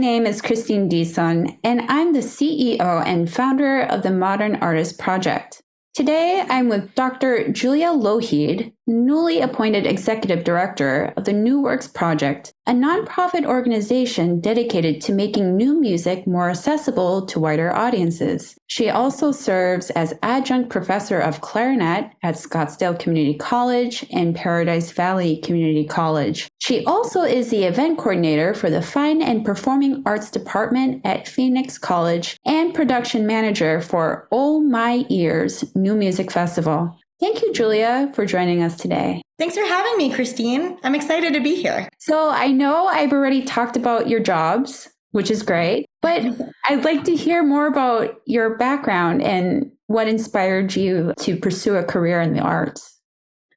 name is Christine Deason, and I'm the CEO and founder of the Modern Artist Project. Today, I'm with Dr. Julia Lougheed, newly appointed executive director of the New Works Project, a nonprofit organization dedicated to making new music more accessible to wider audiences. She also serves as adjunct professor of clarinet at Scottsdale Community College and Paradise Valley Community College. She also is the event coordinator for the Fine and Performing Arts Department at Phoenix College and production manager for Oh My Ears New Music Festival. Thank you, Julia, for joining us today. Thanks for having me, Christine. I'm excited to be here. So, I know I've already talked about your jobs, which is great, but I'd like to hear more about your background and what inspired you to pursue a career in the arts.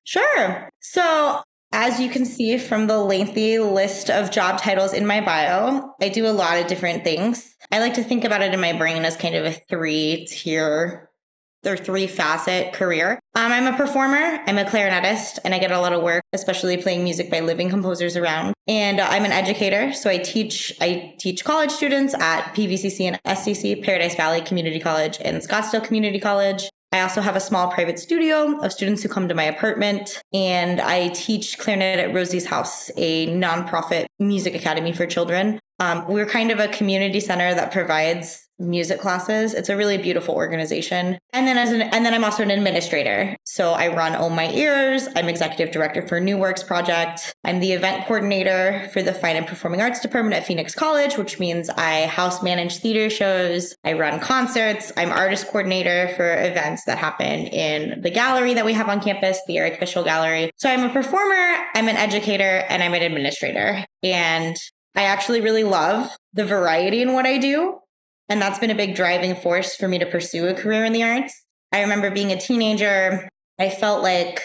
Sure. So, as you can see from the lengthy list of job titles in my bio, I do a lot of different things. I like to think about it in my brain as kind of a three tier their three facet career. Um, I'm a performer, I'm a clarinetist, and I get a lot of work, especially playing music by living composers around. And uh, I'm an educator, so I teach I teach college students at PVCC and SCC, Paradise Valley Community College and Scottsdale Community College. I also have a small private studio of students who come to my apartment, and I teach clarinet at Rosie's House, a nonprofit music academy for children. Um, we're kind of a community center that provides music classes. It's a really beautiful organization. And then as an and then I'm also an administrator. So I run Oh My Ears. I'm executive director for New Works Project. I'm the event coordinator for the Fine and Performing Arts Department at Phoenix College, which means I house manage theater shows. I run concerts. I'm artist coordinator for events that happen in the gallery that we have on campus, the Eric Fischl Gallery. So I'm a performer, I'm an educator, and I'm an administrator. And I actually really love the variety in what I do. And that's been a big driving force for me to pursue a career in the arts. I remember being a teenager, I felt like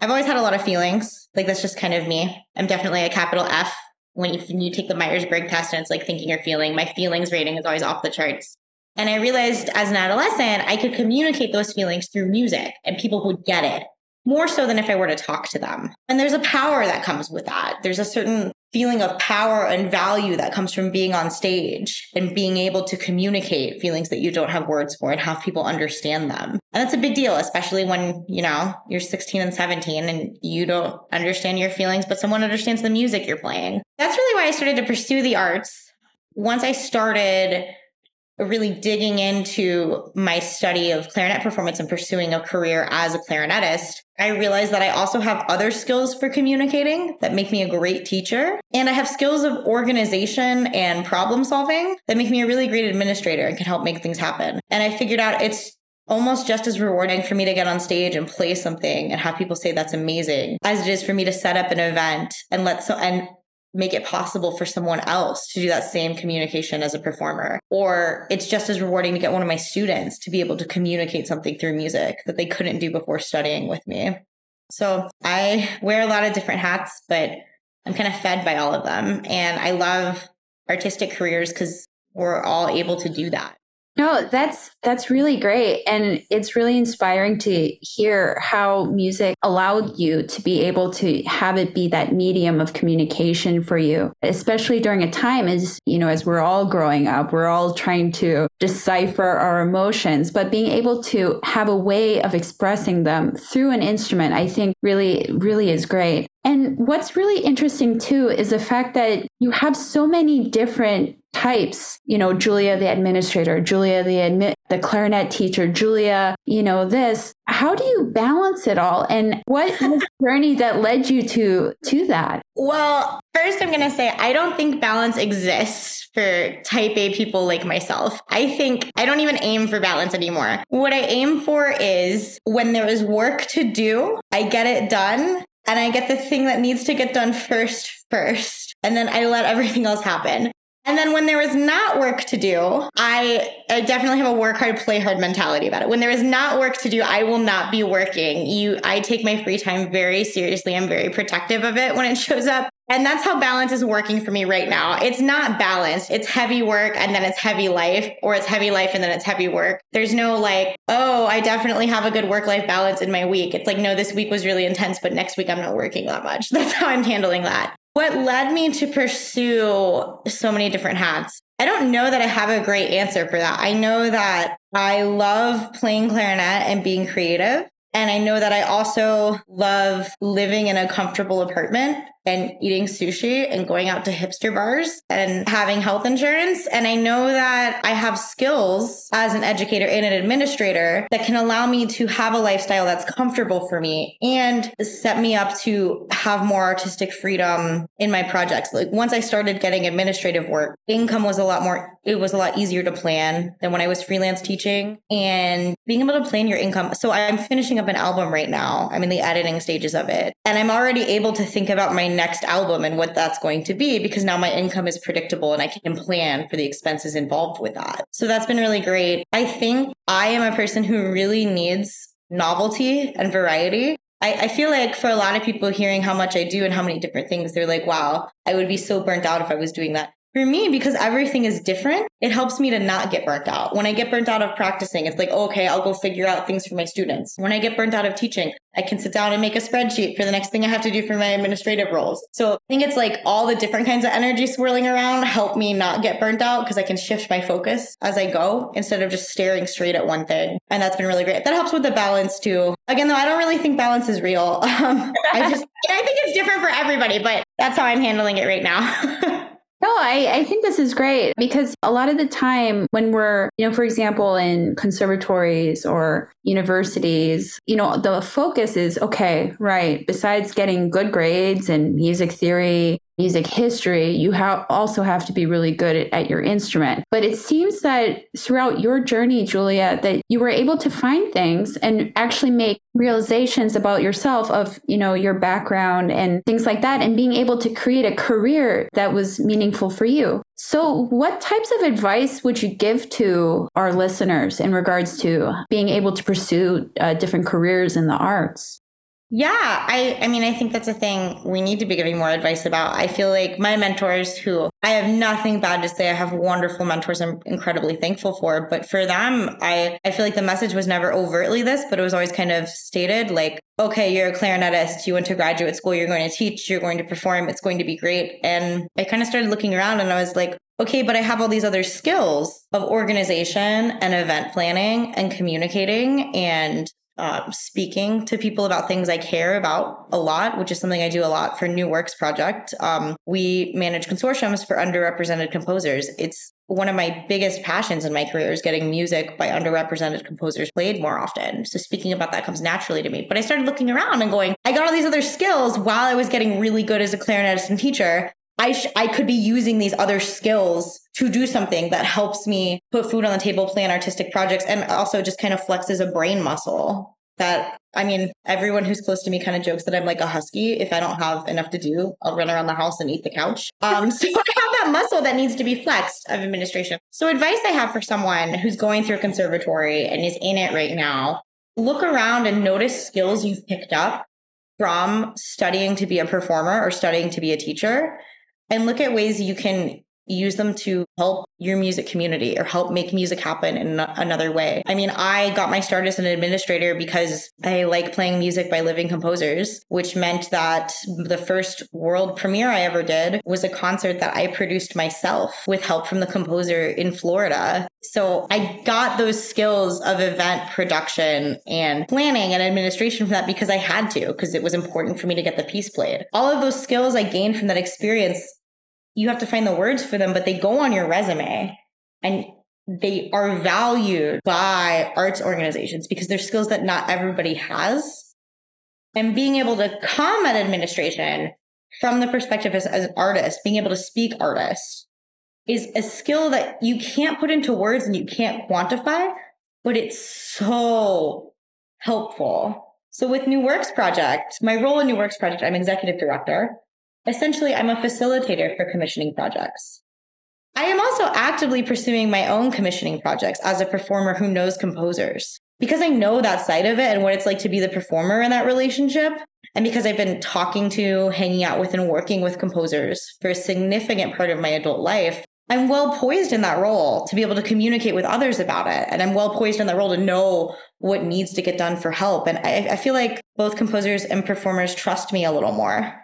I've always had a lot of feelings. Like that's just kind of me. I'm definitely a capital F when you, when you take the Myers Briggs test and it's like thinking or feeling. My feelings rating is always off the charts. And I realized as an adolescent, I could communicate those feelings through music and people would get it more so than if I were to talk to them. And there's a power that comes with that. There's a certain feeling of power and value that comes from being on stage and being able to communicate feelings that you don't have words for and have people understand them. And that's a big deal, especially when, you know, you're 16 and 17 and you don't understand your feelings, but someone understands the music you're playing. That's really why I started to pursue the arts. Once I started really digging into my study of clarinet performance and pursuing a career as a clarinetist, I realized that I also have other skills for communicating that make me a great teacher. And I have skills of organization and problem solving that make me a really great administrator and can help make things happen. And I figured out it's almost just as rewarding for me to get on stage and play something and have people say that's amazing as it is for me to set up an event and let so and make it possible for someone else to do that same communication as a performer. Or it's just as rewarding to get one of my students to be able to communicate something through music that they couldn't do before studying with me. So I wear a lot of different hats, but I'm kind of fed by all of them. And I love artistic careers because we're all able to do that. No, that's that's really great and it's really inspiring to hear how music allowed you to be able to have it be that medium of communication for you, especially during a time as, you know, as we're all growing up, we're all trying to decipher our emotions, but being able to have a way of expressing them through an instrument, I think really really is great. And what's really interesting too is the fact that you have so many different types, you know, Julia the administrator, Julia the admi- the clarinet teacher, Julia, you know, this. How do you balance it all and what journey that led you to to that? Well, first I'm going to say I don't think balance exists for type A people like myself. I think I don't even aim for balance anymore. What I aim for is when there is work to do, I get it done and I get the thing that needs to get done first first and then I let everything else happen. And then when there is not work to do, I, I, definitely have a work hard, play hard mentality about it. When there is not work to do, I will not be working. You, I take my free time very seriously. I'm very protective of it when it shows up. And that's how balance is working for me right now. It's not balanced. It's heavy work and then it's heavy life, or it's heavy life and then it's heavy work. There's no like, oh, I definitely have a good work life balance in my week. It's like, no, this week was really intense, but next week I'm not working that much. That's how I'm handling that. What led me to pursue so many different hats? I don't know that I have a great answer for that. I know that I love playing clarinet and being creative. And I know that I also love living in a comfortable apartment and eating sushi and going out to hipster bars and having health insurance. And I know that I have skills as an educator and an administrator that can allow me to have a lifestyle that's comfortable for me and set me up to have more artistic freedom in my projects. Like once I started getting administrative work, income was a lot more, it was a lot easier to plan than when I was freelance teaching and being able to plan your income. So I'm finishing up an album right now. I'm in the editing stages of it and I'm already able to think about my next album and what that's going to be because now my income is predictable and I can plan for the expenses involved with that. So that's been really great. I think I am a person who really needs novelty and variety. I, I, feel like for a lot of people hearing how much I do and how many different things, they're like, wow, I would be so burnt out if I was doing that. For me, because everything is different, it helps me to not get burnt out. When I get burnt out of practicing, it's like, oh, okay, I'll go figure out things for my students. When I get burnt out of teaching, I can sit down and make a spreadsheet for the next thing I have to do for my administrative roles. So I think it's like all the different kinds of energy swirling around help me not get burnt out because I can shift my focus as I go instead of just staring straight at one thing. And that's been really great. That helps with the balance too. Again, though, I don't really think balance is real. Um, I just, I think it's different for everybody, but that's how I'm handling it right now. No, I, I think this is great because a lot of the time when we're, you know, for example, in conservatories or universities, you know, the focus is okay, right. Besides getting good grades and music theory music history, you have also have to be really good at, at, your instrument. But it seems that throughout your journey, Julia, that you were able to find things and actually make realizations about yourself of, you know, your background and things like that and being able to create a career that was meaningful for you. So, what types of advice would you give to our listeners in regards to being able to pursue uh, different careers in the arts? Yeah, I I mean I think that's a thing we need to be giving more advice about. I feel like my mentors who I have nothing bad to say. I have wonderful mentors I'm incredibly thankful for, but for them, I I feel like the message was never overtly this, but it was always kind of stated like, okay, you're a clarinetist, you went to graduate school, you're going to teach, you're going to perform, it's going to be great. And I kind of started looking around and I was like, okay, but I have all these other skills of organization and event planning and communicating and uh, speaking to people about things I care about a lot, which is something I do a lot for New Works Project. Um, we manage consortiums for underrepresented composers. It's one of my biggest passions in my career is getting music by underrepresented composers played more often. So speaking about that comes naturally to me. But I started looking around and going, I got all these other skills while I was getting really good as a clarinetist and teacher. I, sh- I could be using these other skills to do something that helps me put food on the table, plan artistic projects, and also just kind of flexes a brain muscle that I mean, everyone who's close to me kind of jokes that I'm like a husky. If I don't have enough to do, I'll run around the house and eat the couch. Um, so I have that muscle that needs to be flexed of administration. So advice I have for someone who's going through conservatory and is in it right now, look around and notice skills you've picked up from studying to be a performer or studying to be a teacher and look at ways you can use them to help your music community or help make music happen in another way. I mean, I got my start as an administrator because I like playing music by living composers, which meant that the first world premiere I ever did was a concert that I produced myself with help from the composer in Florida. So I got those skills of event production and planning and administration from that because I had to, because it was important for me to get the piece played. All of those skills I gained from that experience you have to find the words for them, but they go on your resume and they are valued by arts organizations because they're skills that not everybody has. And being able to come at administration from the perspective as, as an artist, being able to speak artist is a skill that you can't put into words and you can't quantify, but it's so helpful. So with New Works Project, my role in New Works Project, I'm executive director. Essentially, I'm a facilitator for commissioning projects. I am also actively pursuing my own commissioning projects as a performer who knows composers. Because I know that side of it and what it's like to be the performer in that relationship, and because I've been talking to, hanging out with, and working with composers for a significant part of my adult life, I'm well poised in that role to be able to communicate with others about it. And I'm well poised in that role to know what needs to get done for help. And I, I feel like both composers and performers trust me a little more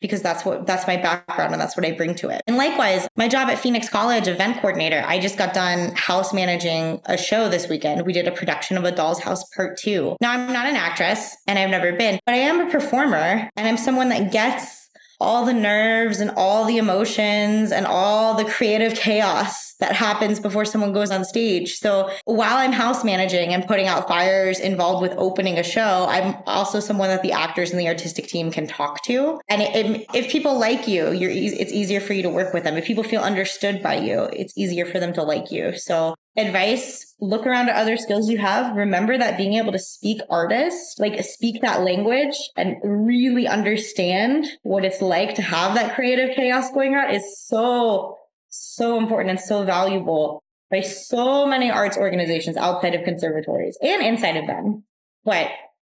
because that's what that's my background and that's what I bring to it. And likewise, my job at Phoenix College, event coordinator, I just got done house managing a show this weekend. We did a production of A Doll's House Part 2. Now I'm not an actress and I've never been, but I am a performer and I'm someone that gets all the nerves and all the emotions and all the creative chaos that happens before someone goes on stage. So while I'm house managing and putting out fires involved with opening a show, I'm also someone that the actors and the artistic team can talk to. And it, it, if people like you, you're e- it's easier for you to work with them. If people feel understood by you, it's easier for them to like you. So advice look around at other skills you have. Remember that being able to speak artist like speak that language and really understand what it's like to have that creative chaos going on is so so important and so valuable by so many arts organizations outside of conservatories and inside of them but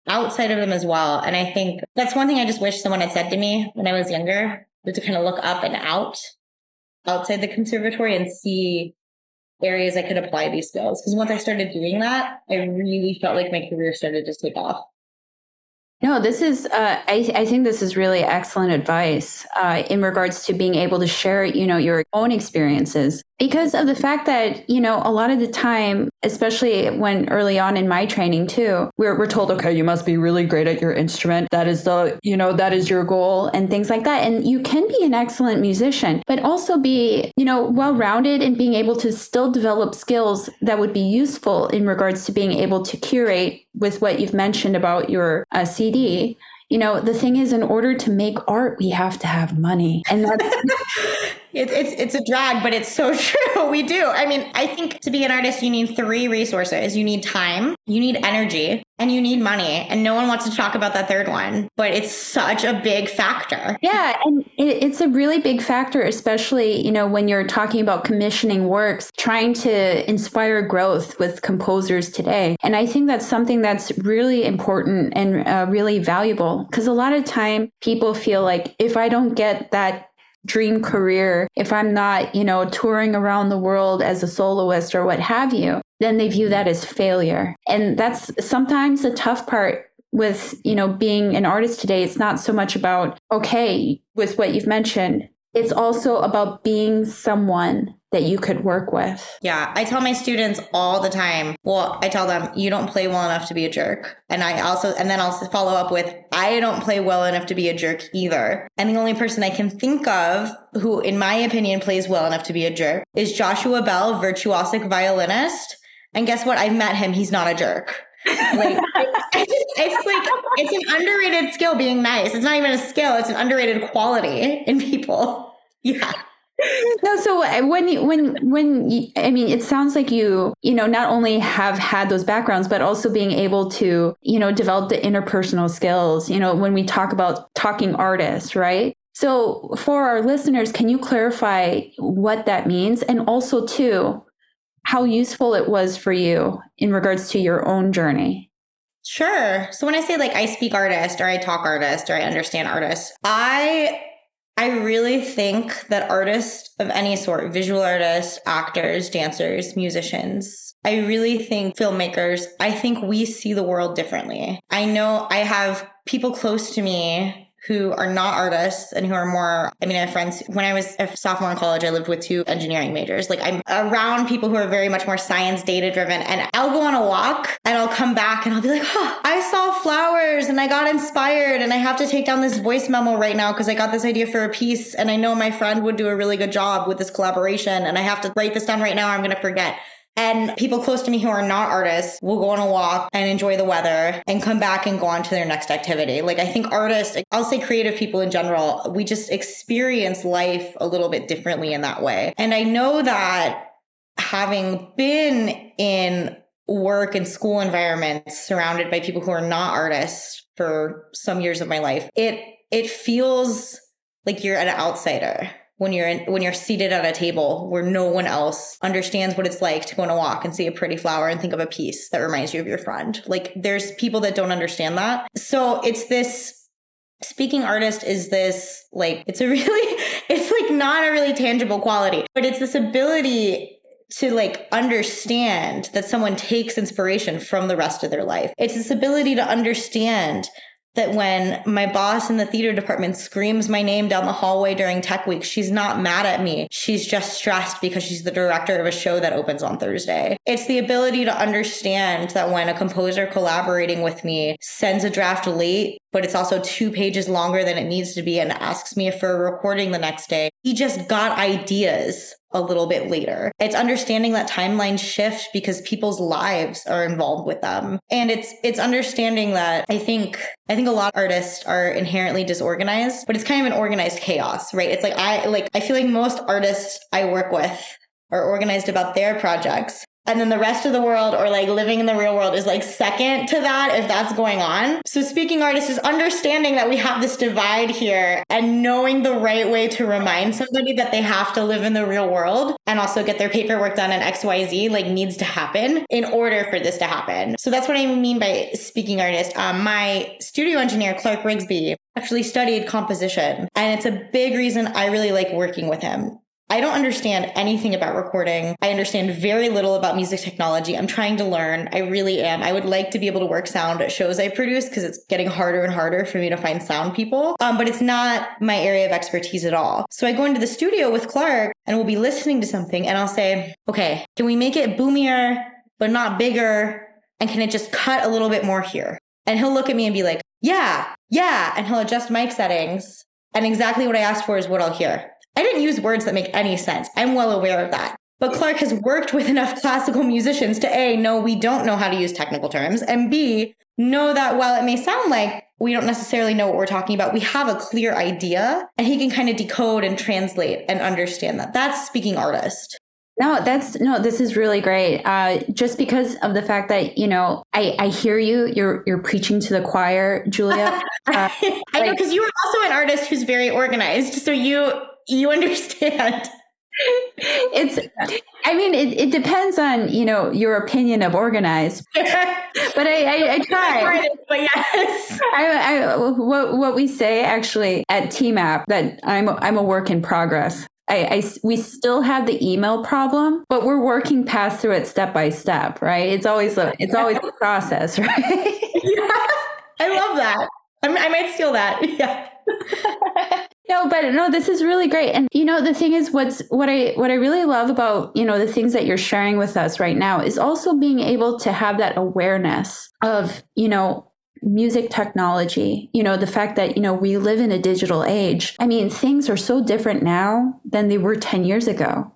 outside of them as well. And i think that's one thing i just wish someone had said to me when i was younger was to kind of look up and out outside the conservatory and see areas I could apply these skills. Because once I started doing that, I really felt like my career started to take off. No, this is, uh, I, I, think this is really excellent advice uh, in regards to being able to share, you know, your own experiences because of the fact that, you know, a lot of the time, especially when early on in my training too, we're, we're told, okay, you must be really great at your instrument. That is the, you know, that is your goal and things like that. And you can be an excellent musician, but also be, you know, well rounded and being able to still develop skills that would be useful in regards to being able to curate with what you've mentioned about your uh, CD, you know, the thing is, in order to make art, we have to have money, and that's it, it's it's a drag, but it's so true. We do. I mean, I think to be an artist, you need three resources: you need time, you need energy, and you need money. And no one wants to talk about that third one, but it's such a big factor. Yeah, and it, it's a really big factor, especially you know when you're talking about commissioning works, trying to inspire growth with composers today. And I think that's something that's really important and uh, really valuable because a lot of time people feel like if I don't get that dream career, if I'm not, you know, touring around the world as a soloist or what have you, then they view that as failure. And that's sometimes the tough part with, you know, being an artist today. It's not so much about, okay, with what you've mentioned, it's also about being someone that you could work with. Yeah, I tell my students all the time. Well, I tell them you don't play well enough to be a jerk. And I also and then I'll follow up with I don't play well enough to be a jerk either. And the only person I can think of who in my opinion plays well enough to be a jerk is Joshua Bell, virtuosic violinist. And guess what? I've met him. He's not a jerk. like it's, it's like it's an underrated skill being nice. It's not even a skill, it's an underrated quality in people. Yeah no so uh, when you when when you, i mean it sounds like you you know not only have had those backgrounds but also being able to you know develop the interpersonal skills you know when we talk about talking artists right? So for our listeners can you clarify what that means? And also too how useful it was for you in regards to your own journey? Sure. So when I say like I speak artist or I talk artist or I understand artist, I I really think that artists of any sort, visual artists, actors, dancers, musicians, I really think filmmakers, I think we see the world differently. I know I have people close to me who are not artists and who are more, I mean, I have friends. When I was a sophomore in college, I lived with two engineering majors. Like I'm around people who are very much more science data driven. And I'll go on a walk and I'll come back and I'll be like, oh, I saw flowers and I got inspired and I have to take down this voice memo right now because I got this idea for a piece and I know my friend would do a really good job with this collaboration and I have to write this down right now. I'm going to forget. And people close to me who are not artists will go on a walk and enjoy the weather and come back and go on to their next activity. Like I think artists, I'll say creative people in general, we just experience life a little bit differently in that way. And I know that having been in work and school environments surrounded by people who are not artists for some years of my life, it it feels like you're an outsider when you're in, when you're seated at a table where no one else understands what it's like to go on a walk and see a pretty flower and think of a piece that reminds you of your friend. Like there's people that don't understand that. So it's this speaking artist is this like it's a really it's like not a really tangible quality, but it's this ability to like understand that someone takes inspiration from the rest of their life. It's this ability to understand that when my boss in the theater department screams my name down the hallway during tech week, she's not mad at me. She's just stressed because she's the director of a show that opens on Thursday. It's the ability to understand that when a composer collaborating with me sends a draft late, but it's also two pages longer than it needs to be and asks me for a recording the next day, he just got ideas a little bit later. It's understanding that timelines shift because people's lives are involved with them. And it's it's understanding that I think I think a lot of artists are inherently disorganized, but it's kind of an organized chaos, right? It's like I like I feel like most artists I work with are organized about their projects and then the rest of the world or like living in the real world is like second to that if that's going on. So speaking artist is understanding that we have this divide here and knowing the right way to remind somebody that they have to live in the real world and also get their paperwork done in XYZ like needs to happen in order for this to happen. So that's what I mean by speaking artist. Um, my studio engineer, Clark Rigsby, actually studied composition and it's a big reason I really like working with him. I don't understand anything about recording. I understand very little about music technology. I'm trying to learn. I really am. I would like to be able to work sound at shows I produce because it's getting harder and harder for me to find sound people. Um, but it's not my area of expertise at all. So I go into the studio with Clark and we'll be listening to something and I'll say, okay, can we make it boomier, but not bigger? And can it just cut a little bit more here? And he'll look at me and be like, yeah, yeah. And he'll adjust mic settings. And exactly what I asked for is what I'll hear. I didn't use words that make any sense. I'm well aware of that. But Clark has worked with enough classical musicians to A, know we don't know how to use technical terms, and B, know that while it may sound like we don't necessarily know what we're talking about, we have a clear idea and he can kind of decode and translate and understand that. That's speaking artist. No, that's no. This is really great. Uh, just because of the fact that you know, I, I hear you. You're you're preaching to the choir, Julia. Uh, I know because you are also an artist who's very organized. So you you understand. it's i mean it, it depends on you know your opinion of organized but i i, I try but yes I, I what, what we say actually at tmap that i'm i'm a work in progress I, I, we still have the email problem, but we're working past through it step by step, right? It's always a, it's always a process, right? yeah, I love that. I, I might steal that. Yeah. No, but no, this is really great. And you know, the thing is what's what I what I really love about, you know, the things that you're sharing with us right now is also being able to have that awareness of, you know, music technology, you know, the fact that, you know, we live in a digital age. I mean, things are so different now than they were 10 years ago.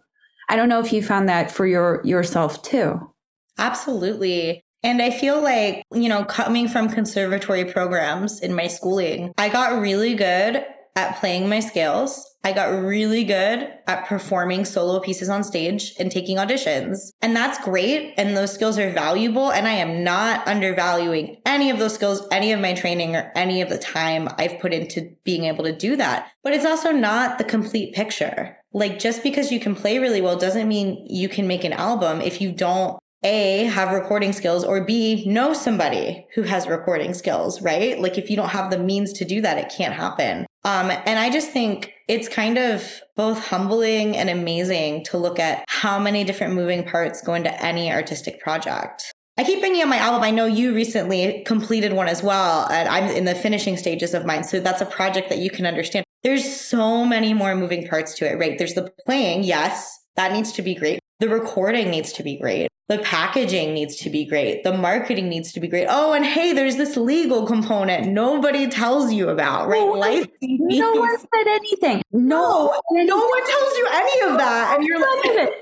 I don't know if you found that for your yourself too. Absolutely. And I feel like, you know, coming from conservatory programs in my schooling, I got really good at playing my scales. I got really good at performing solo pieces on stage and taking auditions. And that's great. And those skills are valuable. And I am not undervaluing any of those skills, any of my training, or any of the time I've put into being able to do that. But it's also not the complete picture. Like just because you can play really well doesn't mean you can make an album if you don't a, have recording skills, or B, know somebody who has recording skills, right? Like if you don't have the means to do that, it can't happen. Um, and I just think it's kind of both humbling and amazing to look at how many different moving parts go into any artistic project. I keep bringing up my album. I know you recently completed one as well, and I'm in the finishing stages of mine. So that's a project that you can understand. There's so many more moving parts to it, right? There's the playing. Yes, that needs to be great. The recording needs to be great. The packaging needs to be great. The marketing needs to be great. Oh, and hey, there's this legal component nobody tells you about, right? No, Life. No one said anything. No, no, no one tells you any of that. And you're like,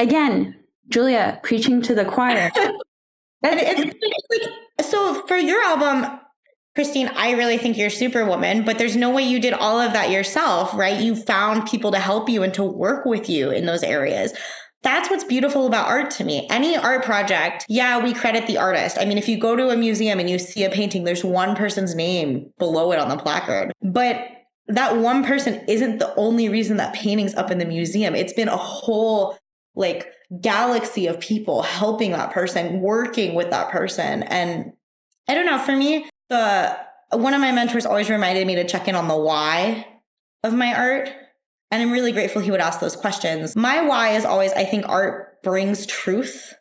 again, Julia preaching to the choir. it's, it's like, so for your album, Christine, I really think you're superwoman, but there's no way you did all of that yourself, right? You found people to help you and to work with you in those areas. That's what's beautiful about art to me. Any art project, yeah, we credit the artist. I mean, if you go to a museum and you see a painting, there's one person's name below it on the placard. But that one person isn't the only reason that painting's up in the museum. It's been a whole like galaxy of people helping that person, working with that person. And I don't know, for me, the one of my mentors always reminded me to check in on the why of my art and I'm really grateful he would ask those questions. My why is always I think art brings truth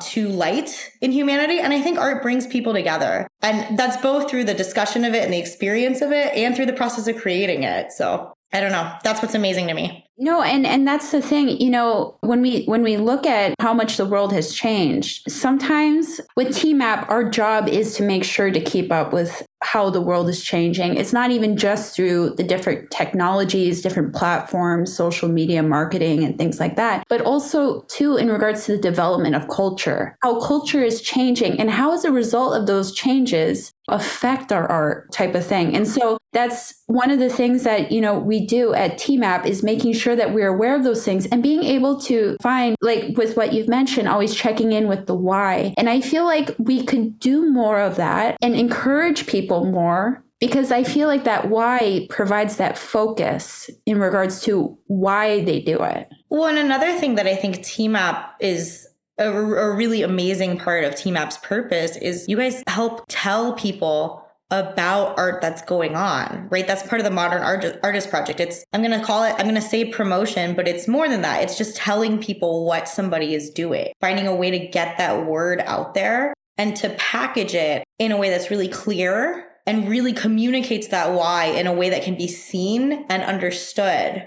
to light in humanity. And I think art brings people together. And that's both through the discussion of it and the experience of it and through the process of creating it. So I don't know. That's what's amazing to me. No, and and that's the thing, you know, when we when we look at how much the world has changed, sometimes with TMAP our job is to make sure to keep up with how the world is changing. It's not even just through the different technologies, different platforms, social media marketing, and things like that, but also, too, in regards to the development of culture, how culture is changing and how, as a result of those changes, affect our art type of thing. And so that's one of the things that, you know, we do at TMAP is making sure that we're aware of those things and being able to find, like with what you've mentioned, always checking in with the why. And I feel like we could do more of that and encourage people more because I feel like that why provides that focus in regards to why they do it. Well, and another thing that I think TMAP is a, a really amazing part of TMAP's purpose is you guys help tell people about art that's going on, right? That's part of the modern art, artist project. It's, I'm going to call it, I'm going to say promotion, but it's more than that. It's just telling people what somebody is doing, finding a way to get that word out there and to package it in a way that's really clear and really communicates that why in a way that can be seen and understood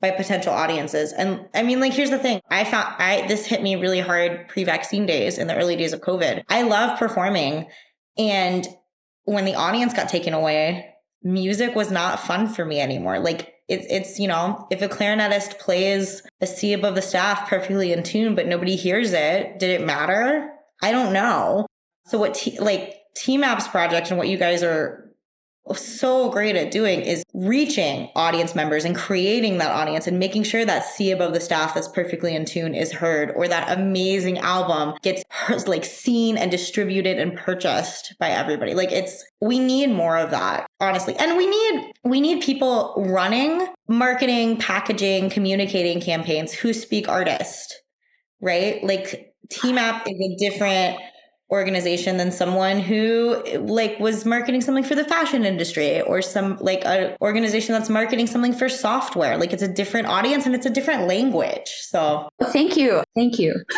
by potential audiences. And I mean, like, here's the thing. I found I this hit me really hard pre-vaccine days in the early days of COVID. I love performing. And when the audience got taken away, music was not fun for me anymore. Like it's it's, you know, if a clarinetist plays a C above the staff perfectly in tune, but nobody hears it, did it matter? I don't know. So what t- like TMAP's project and what you guys are so great at doing is reaching audience members and creating that audience and making sure that C above the staff that's perfectly in tune is heard or that amazing album gets like seen and distributed and purchased by everybody. Like it's we need more of that, honestly. And we need we need people running marketing, packaging, communicating campaigns who speak artist, right? Like TMAP is a different organization than someone who like was marketing something for the fashion industry or some like a organization that's marketing something for software. Like it's a different audience and it's a different language. So thank you. Thank you.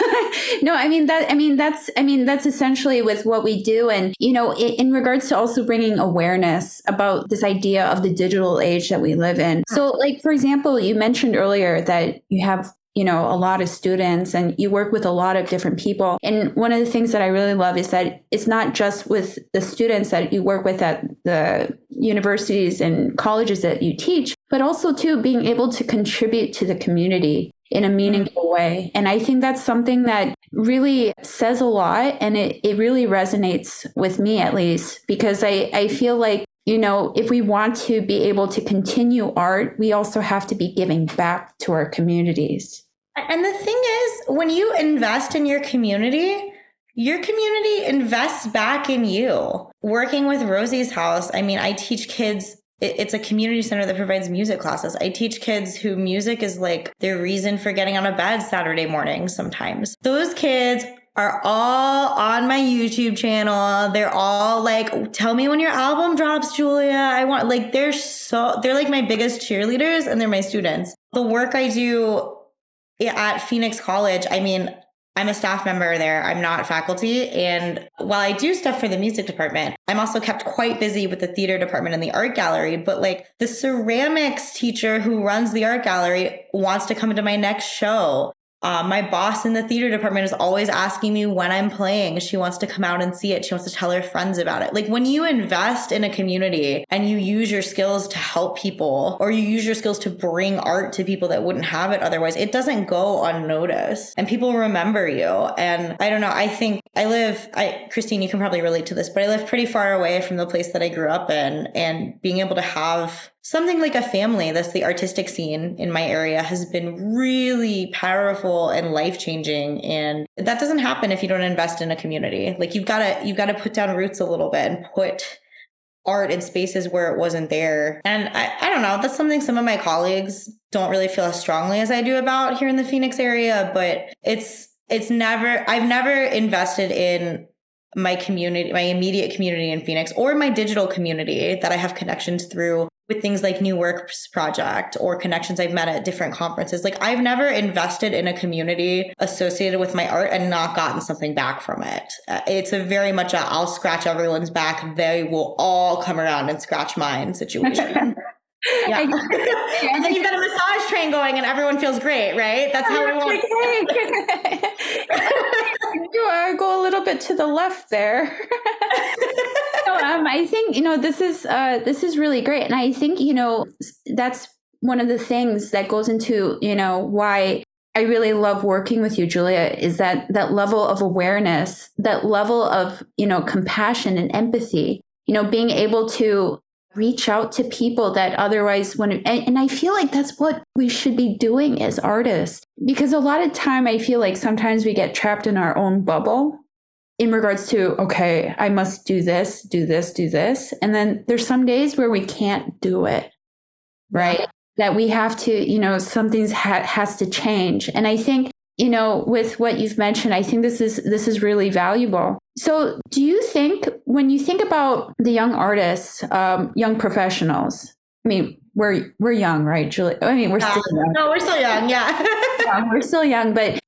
No i mean that i mean that's i mean that's essentially with what we do. And you know in, in regards to also bringing awareness about this idea of the digital age that we live in. So like for example you mentioned earlier that you have you know, a lot of students and you work with a lot of different people. And one of the things that I really love is that it's not just with the students that you work with at the universities and colleges that you teach, but also too being able to contribute to the community in a mm-hmm. meaningful way. And I think that's something that really says a lot and it, it really resonates with me at least because I, I feel like you know, if we want to be able to continue art, we also have to be giving back to our communities. And the thing is, when you invest in your community, your community invests back in you. Working with Rosie's House, I mean, I teach kids it's a community center that provides music classes. I teach kids who music is like their reason for getting out of bed Saturday morning sometimes. Those kids are all on my YouTube channel. They're all like, tell me when your album drops, Julia. I want, like, they're so, they're like my biggest cheerleaders and they're my students. The work I do at Phoenix College, I mean, I'm a staff member there. I'm not faculty. And while I do stuff for the music department, I'm also kept quite busy with the theater department and the art gallery. But like the ceramics teacher who runs the art gallery wants to come to my next show. Uh, my boss in the theater department is always asking me when I'm playing. She wants to come out and see it. She wants to tell her friends about it. Like when you invest in a community and you use your skills to help people or you use your skills to bring art to people that wouldn't have it otherwise, it doesn't go unnoticed and people remember you. And I don't know. I think I live, I, Christine, you can probably relate to this, but I live pretty far away from the place that I grew up in and being able to have something like a family that's the artistic scene in my area has been really powerful and life changing and that doesn't happen if you don't invest in a community. Like you've got to you've got to put down roots a little bit and put art in spaces where it wasn't there. And I, I don't know that's something some of my colleagues don't really feel as strongly as i do about here in the phoenix area but it's it's never i've never invested in my community, my immediate community in Phoenix or my digital community that I have connections through with things like New Works Project or connections I've met at different conferences. Like I've never invested in a community associated with my art and not gotten something back from it. Uh, it's a very much a I'll scratch everyone's back. They will all come around and scratch mine situation. Yeah. and then you've got a massage train going and everyone feels great, right? That's how we want you uh, go a little bit to the left there. Um, I think, you know, this is uh, this is really great. And I think, you know, that's one of the things that goes into, you know, why I really love working with you, Julia, is that that level of awareness, that level of, you know, compassion and empathy, you know, being able to reach out to people that otherwise wouldn't and, and, i feel like that's what we should be doing as artists because a lot of time i feel like sometimes we get trapped in our own bubble in regards to okay i must do this do this do this. And then there's some days where we can't do it right? That we have to you know something's ha- has to change. And i think you know with what you've mentioned i think this is this is really valuable. So do you think when you think about the young artists um, young professionals i mean we're we're young right julie? I mean we're yeah. still young. No we're still young yeah, yeah we're still young but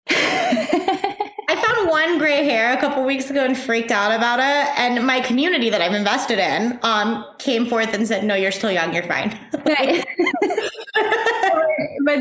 one gray hair a couple weeks ago and freaked out about it. And my community that I'm invested in um, came forth and said, "No, you're still young. You're fine." but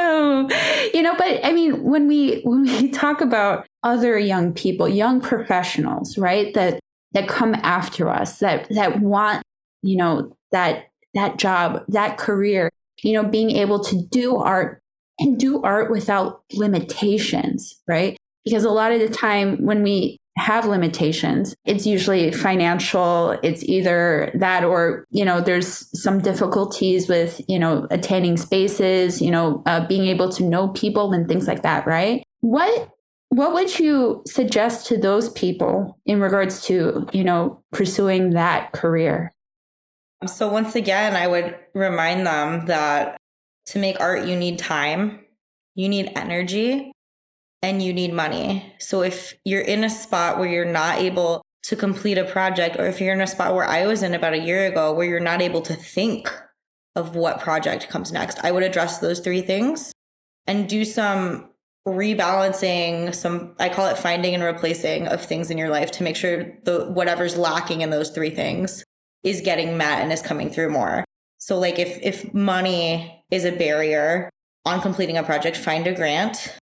Oh, you know, but I mean, when we when we talk about other young people, young professionals, right, that that come after us, that that want, you know, that that job, that career, you know, being able to do art and do art without limitations, right? Because a lot of the time when we have limitations. It's usually financial. It's either that or, you know, there's some difficulties with, you know, attaining spaces, you know, uh, being able to know people and things like that, right? What what would you suggest to those people in regards to, you know, pursuing that career? So once again, I would remind them that to make art you need time, you need energy, and you need money. So if you're in a spot where you're not able to complete a project, or if you're in a spot where I was in about a year ago, where you're not able to think of what project comes next, I would address those three things and do some rebalancing some i call it finding and replacing of things in your life to make sure the whatever's lacking in those three things is getting met and is coming through more so like if if money is a barrier on completing a project find a grant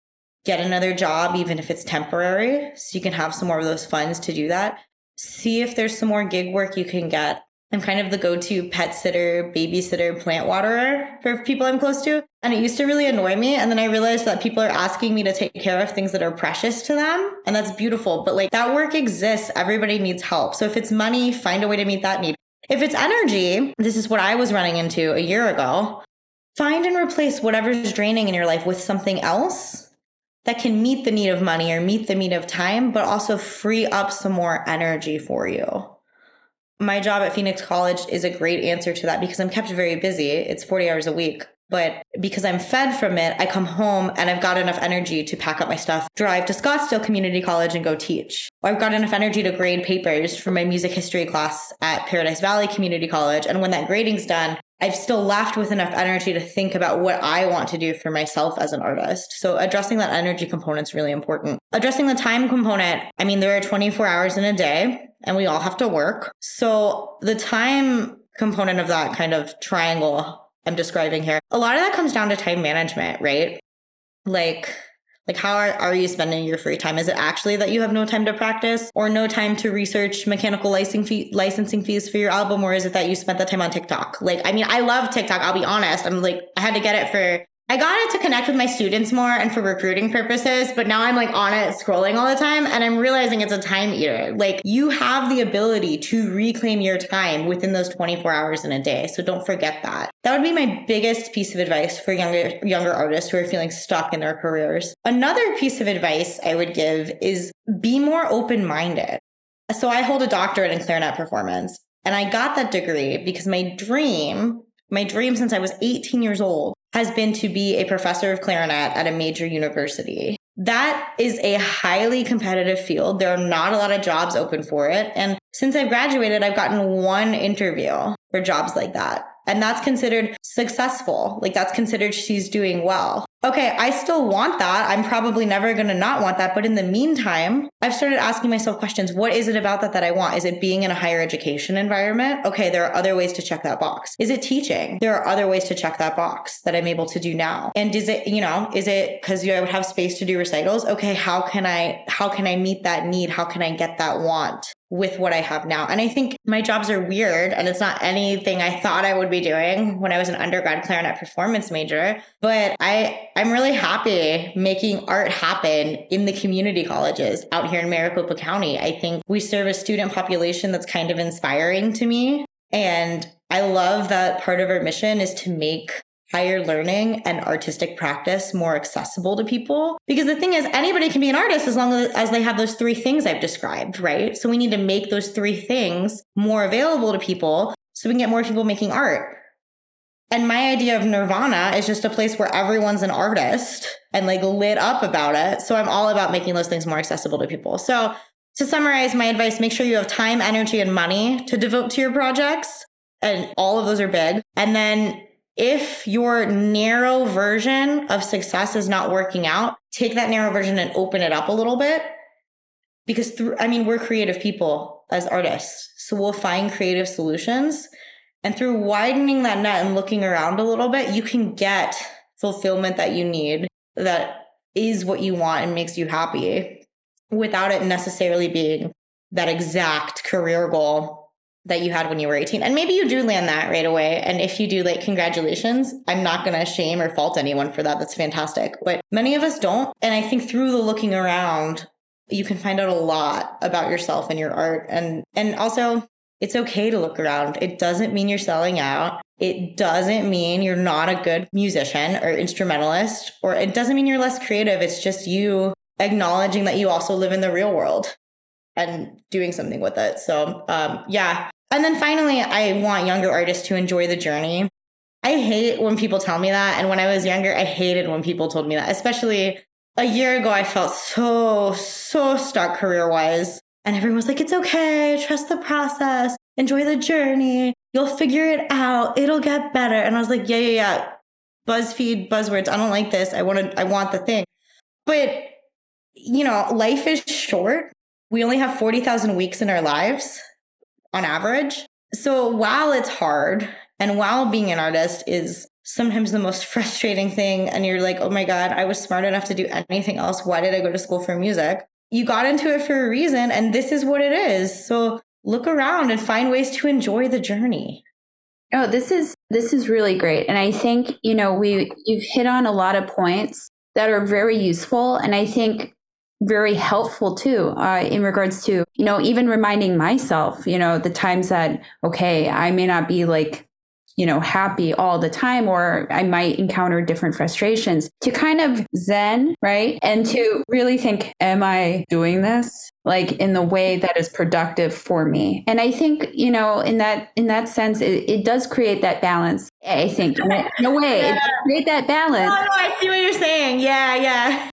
get another job, even if it's temporary, so you can have some more of those funds to do that. See if there's some more gig work you can get. I'm kind of the go to pet sitter, babysitter, plant waterer for people I'm close to. And it used to really annoy me. And then I realized that people are asking me to take care of things that are precious to them. And that's beautiful. But like that work exists. Everybody needs help. So if it's money, find a way to meet that need. If it's energy, this is what I was running into a year ago. Find and replace whatever's draining in your life with something else that can meet the need of money or meet the need of time, but also free up some more energy for you. My job at Phoenix College is a great answer to that because I'm kept very busy. It's 40 hours a week. But because I'm fed from it, I come home and I've got enough energy to pack up my stuff, drive to Scottsdale Community College and go teach. Or I've got enough energy to grade papers for my music history class at Paradise Valley Community College. And when that grading's done, I've still left with enough energy to think about what I want to do for myself as an artist. So addressing that energy component is really important. Addressing the time component, I mean, there are 24 hours in a day and we all have to work. So the time component of that kind of triangle I'm describing here, a lot of that comes down to time management, right? Like like, how are, are you spending your free time? Is it actually that you have no time to practice or no time to research mechanical licensing, fee, licensing fees for your album? Or is it that you spent that time on TikTok? Like, I mean, I love TikTok. I'll be honest. I'm like, I had to get it for I got it to connect with my students more and for recruiting purposes, but now I'm like on it scrolling all the time and I'm realizing it's a time eater. Like you have the ability to reclaim your time within those 24 hours in a day. So don't forget that. That would be my biggest piece of advice for younger younger artists who are feeling stuck in their careers. Another piece of advice I would give is be more open-minded. So I hold a doctorate in clarinet performance and I got that degree because my dream my dream since I was 18 years old has been to be a professor of clarinet at a major university. That is a highly competitive field. There are not a lot of jobs open for it. And since I've graduated, I've gotten one interview for jobs like that. And that's considered successful. Like that's considered she's doing well. Okay, I still want that. I'm probably never going to not want that. But in the meantime, I've started asking myself questions. What is it about that that I want? Is it being in a higher education environment? Okay, there are other ways to check that box. Is it teaching? There are other ways to check that box that I'm able to do now. And is it, you know, is it because you I would have space to do recitals? Okay, how can I, how can I meet that need? How can I get that want? With what I have now. And I think my jobs are weird and it's not anything I thought I would be doing when I was an undergrad clarinet performance major, but I I'm really happy making art happen in the community colleges out here in Maricopa County. I think we serve a student population that's kind of inspiring to me and I love that part of our mission is to make higher learning and artistic practice more accessible to people. Because the thing is, anybody can be an artist as long as, they have those three things I've described, right? So we need to make those three things more available to people so we can get more people making art. And my idea of nirvana is just a place where everyone's an artist and like lit up about it. So I'm all about making those things more accessible to people. So to summarize my advice, make sure you have time, energy, and money to devote to your projects. And all of those are big. And then if your narrow version of success is not working out, take that narrow version and open it up a little bit. Because through, I mean, we're creative people as artists. So we'll find creative solutions. And through widening that net and looking around a little bit, you can get fulfillment that you need that is what you want and makes you happy without it necessarily being that exact career goal that you had when you were 18. And maybe you do land that right away. And if you do, like, congratulations. I'm not going to shame or fault anyone for that. That's fantastic. But many of us don't. And I think through the looking around, you can find out a lot about yourself and your art. And, and also, it's okay to look around. It doesn't mean you're selling out. It doesn't mean you're not a good musician or instrumentalist, or it doesn't mean you're less creative. It's just you acknowledging that you also live in the real world and doing something with it. So, um, yeah, and then finally, I want younger artists to enjoy the journey. I hate when people tell me that. And when I was younger, I hated when people told me that, especially a year ago, I felt so, so stuck career wise. And everyone was like, it's okay. Trust the process. Enjoy the journey. You'll figure it out. It'll get better. And I was like, yeah, yeah, yeah. BuzzFeed buzzwords. I don't like this. I want to, I want the thing. But, you know, life is short. We only have 40,000 weeks in our lives on average. So while it's hard and while being an artist is sometimes the most frustrating thing, and you're like, oh my God, I was smart enough to do anything else. Why did I go to school for music? You got into it for a reason, and this is what it is. So look around and find ways to enjoy the journey. Oh, this is this is really great. And I think, you know, we you've hit on a lot of points that are very useful. And I think very helpful too uh, in regards to you know even reminding myself you know the times that okay i may not be like you know, happy all the time, or I might encounter different frustrations to kind of zen, right? And to really think, am I doing this? like in the way that is productive for me? And i think you know in that in that sense it, it does create that balance i think. No way yeah. create that oh, balance. oh, no, i see what you're saying. Yeah yeah.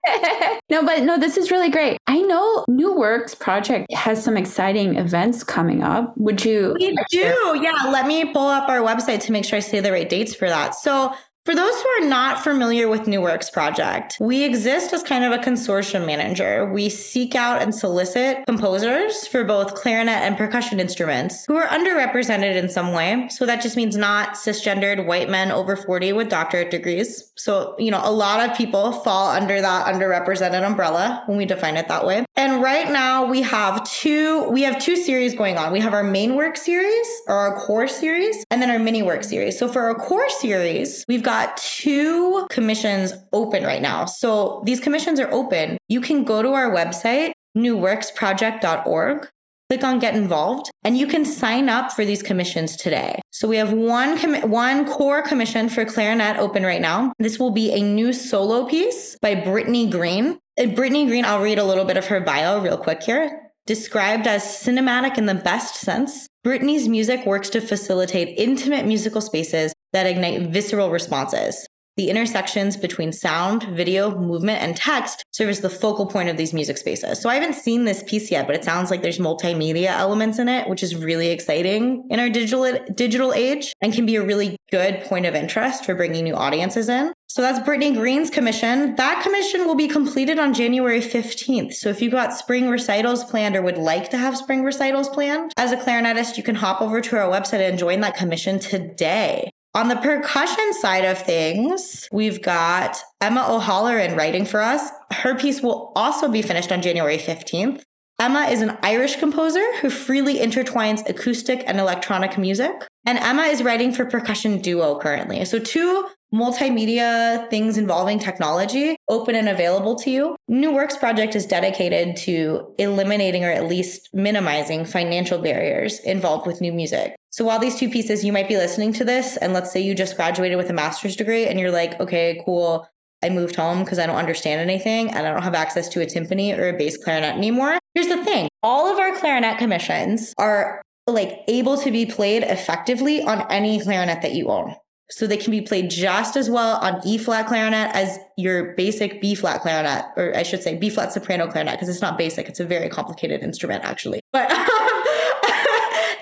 No but no this is really great. I know new works project has some exciting events coming up. Would you we do. Yeah let me pull up our website to make sure i say the right dates for that. So for those who are not familiar with New Works Project, we exist as kind of a consortium manager. We seek out and solicit composers for both clarinet and percussion instruments who are underrepresented in some way. So that just means not cisgendered white men over 40 with doctorate degrees. So, you know, a lot of people fall under that underrepresented umbrella when we define it that way. And right now we have two, we have two series going on. We have our main work series or our core series and then our mini work series. So for our core series, we've got got two commissions open right now. So these commissions are open. You can go to our website, newworksproject.org, click on get involved and you can sign up for these commissions today. So we have one com- one core commission for clarinet open right now. This will be a new solo piece by Brittany Green. And Brittany Green, I'll read a little bit of her bio real quick here. Described as cinematic in the best sense, Brittany's music works to facilitate intimate musical spaces that ignite visceral responses. The intersections between sound, video, movement, and text serve as the focal point of these music spaces. So I haven't seen this piece yet, but it sounds like there's multimedia elements in it, which is really exciting in our digital digital age and can be a really good point of interest for bringing new audiences in. So that's Brittany Green's commission. That commission will be completed on January 15th. So if you've got spring recitals planned or would like to have spring recitals planned, as a clarinetist, you can hop over to our website and join that commission today. On the percussion side of things, we've got Emma O'Halloran writing for us. Her piece will also be finished on January 15th. Emma is an Irish composer who freely intertwines acoustic and electronic music. And Emma is writing for Percussion Duo currently. So, two multimedia things involving technology open and available to you. New Works Project is dedicated to eliminating or at least minimizing financial barriers involved with new music. So while these two pieces, you might be listening to this, and let's say you just graduated with a master's degree and you're like, okay, cool. I moved home because I don't understand anything and I don't have access to a timpani or a bass clarinet anymore. Here's the thing all of our clarinet commissions are like able to be played effectively on any clarinet that you own. So they can be played just as well on E flat clarinet as your basic B flat clarinet, or I should say B flat soprano clarinet, because it's not basic. It's a very complicated instrument, actually. But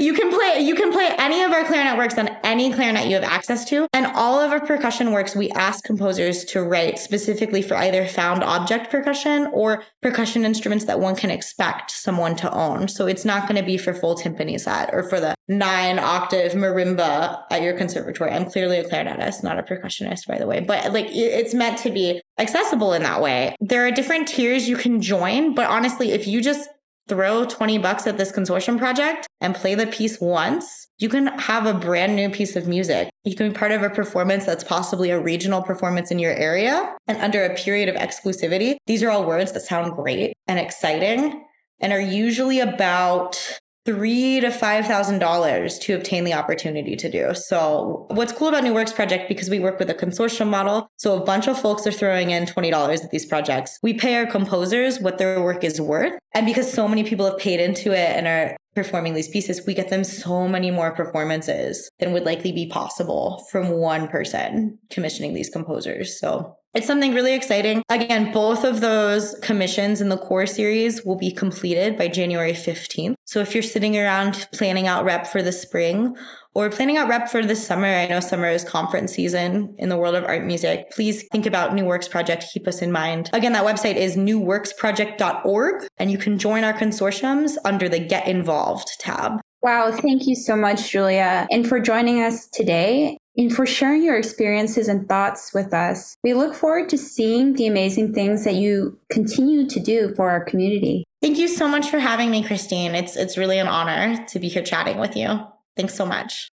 you can play you can play any of our clarinet works on any clarinet you have access to and all of our percussion works we ask composers to write specifically for either found object percussion or percussion instruments that one can expect someone to own. So it's not going to be for full timpani set or for the nine octave marimba at your conservatory. I'm clearly a clarinetist not a percussionist by the way but like it's meant to be accessible in that way. There are different tiers you can join but honestly if you just throw 20 bucks at this consortium project and play the piece once, you can have a brand new piece of music. You can be part of a performance that's possibly a regional performance in your area and under a period of exclusivity. These are all words that sound great and exciting and are usually about three to five thousand dollars to obtain the opportunity to do. So what's cool about New Works Project because we work with a consortium model, so a bunch of folks are throwing in twenty dollars at these projects. We pay our composers what their work is worth, and because so many people have paid into it and are performing these pieces, we get them so many more performances than would likely be possible from one person commissioning these composers. So it's something really exciting. Again, both of those commissions in the core series will be completed by January 15th. So if you're sitting around planning out rep for the spring or planning out rep for the summer, I know summer is conference season in the world of art music. Please think about New Works Project. Keep us in mind. Again, that website is newworksproject.org and you can join our consortiums under the Get Involved tab. Wow, thank you so much, Julia, and for joining us today and for sharing your experiences and thoughts with us. We look forward to seeing the amazing things that you continue to do for our community. Thank you so much for having me, Christine. It's it's really an honor to be here chatting with you. Thanks so much.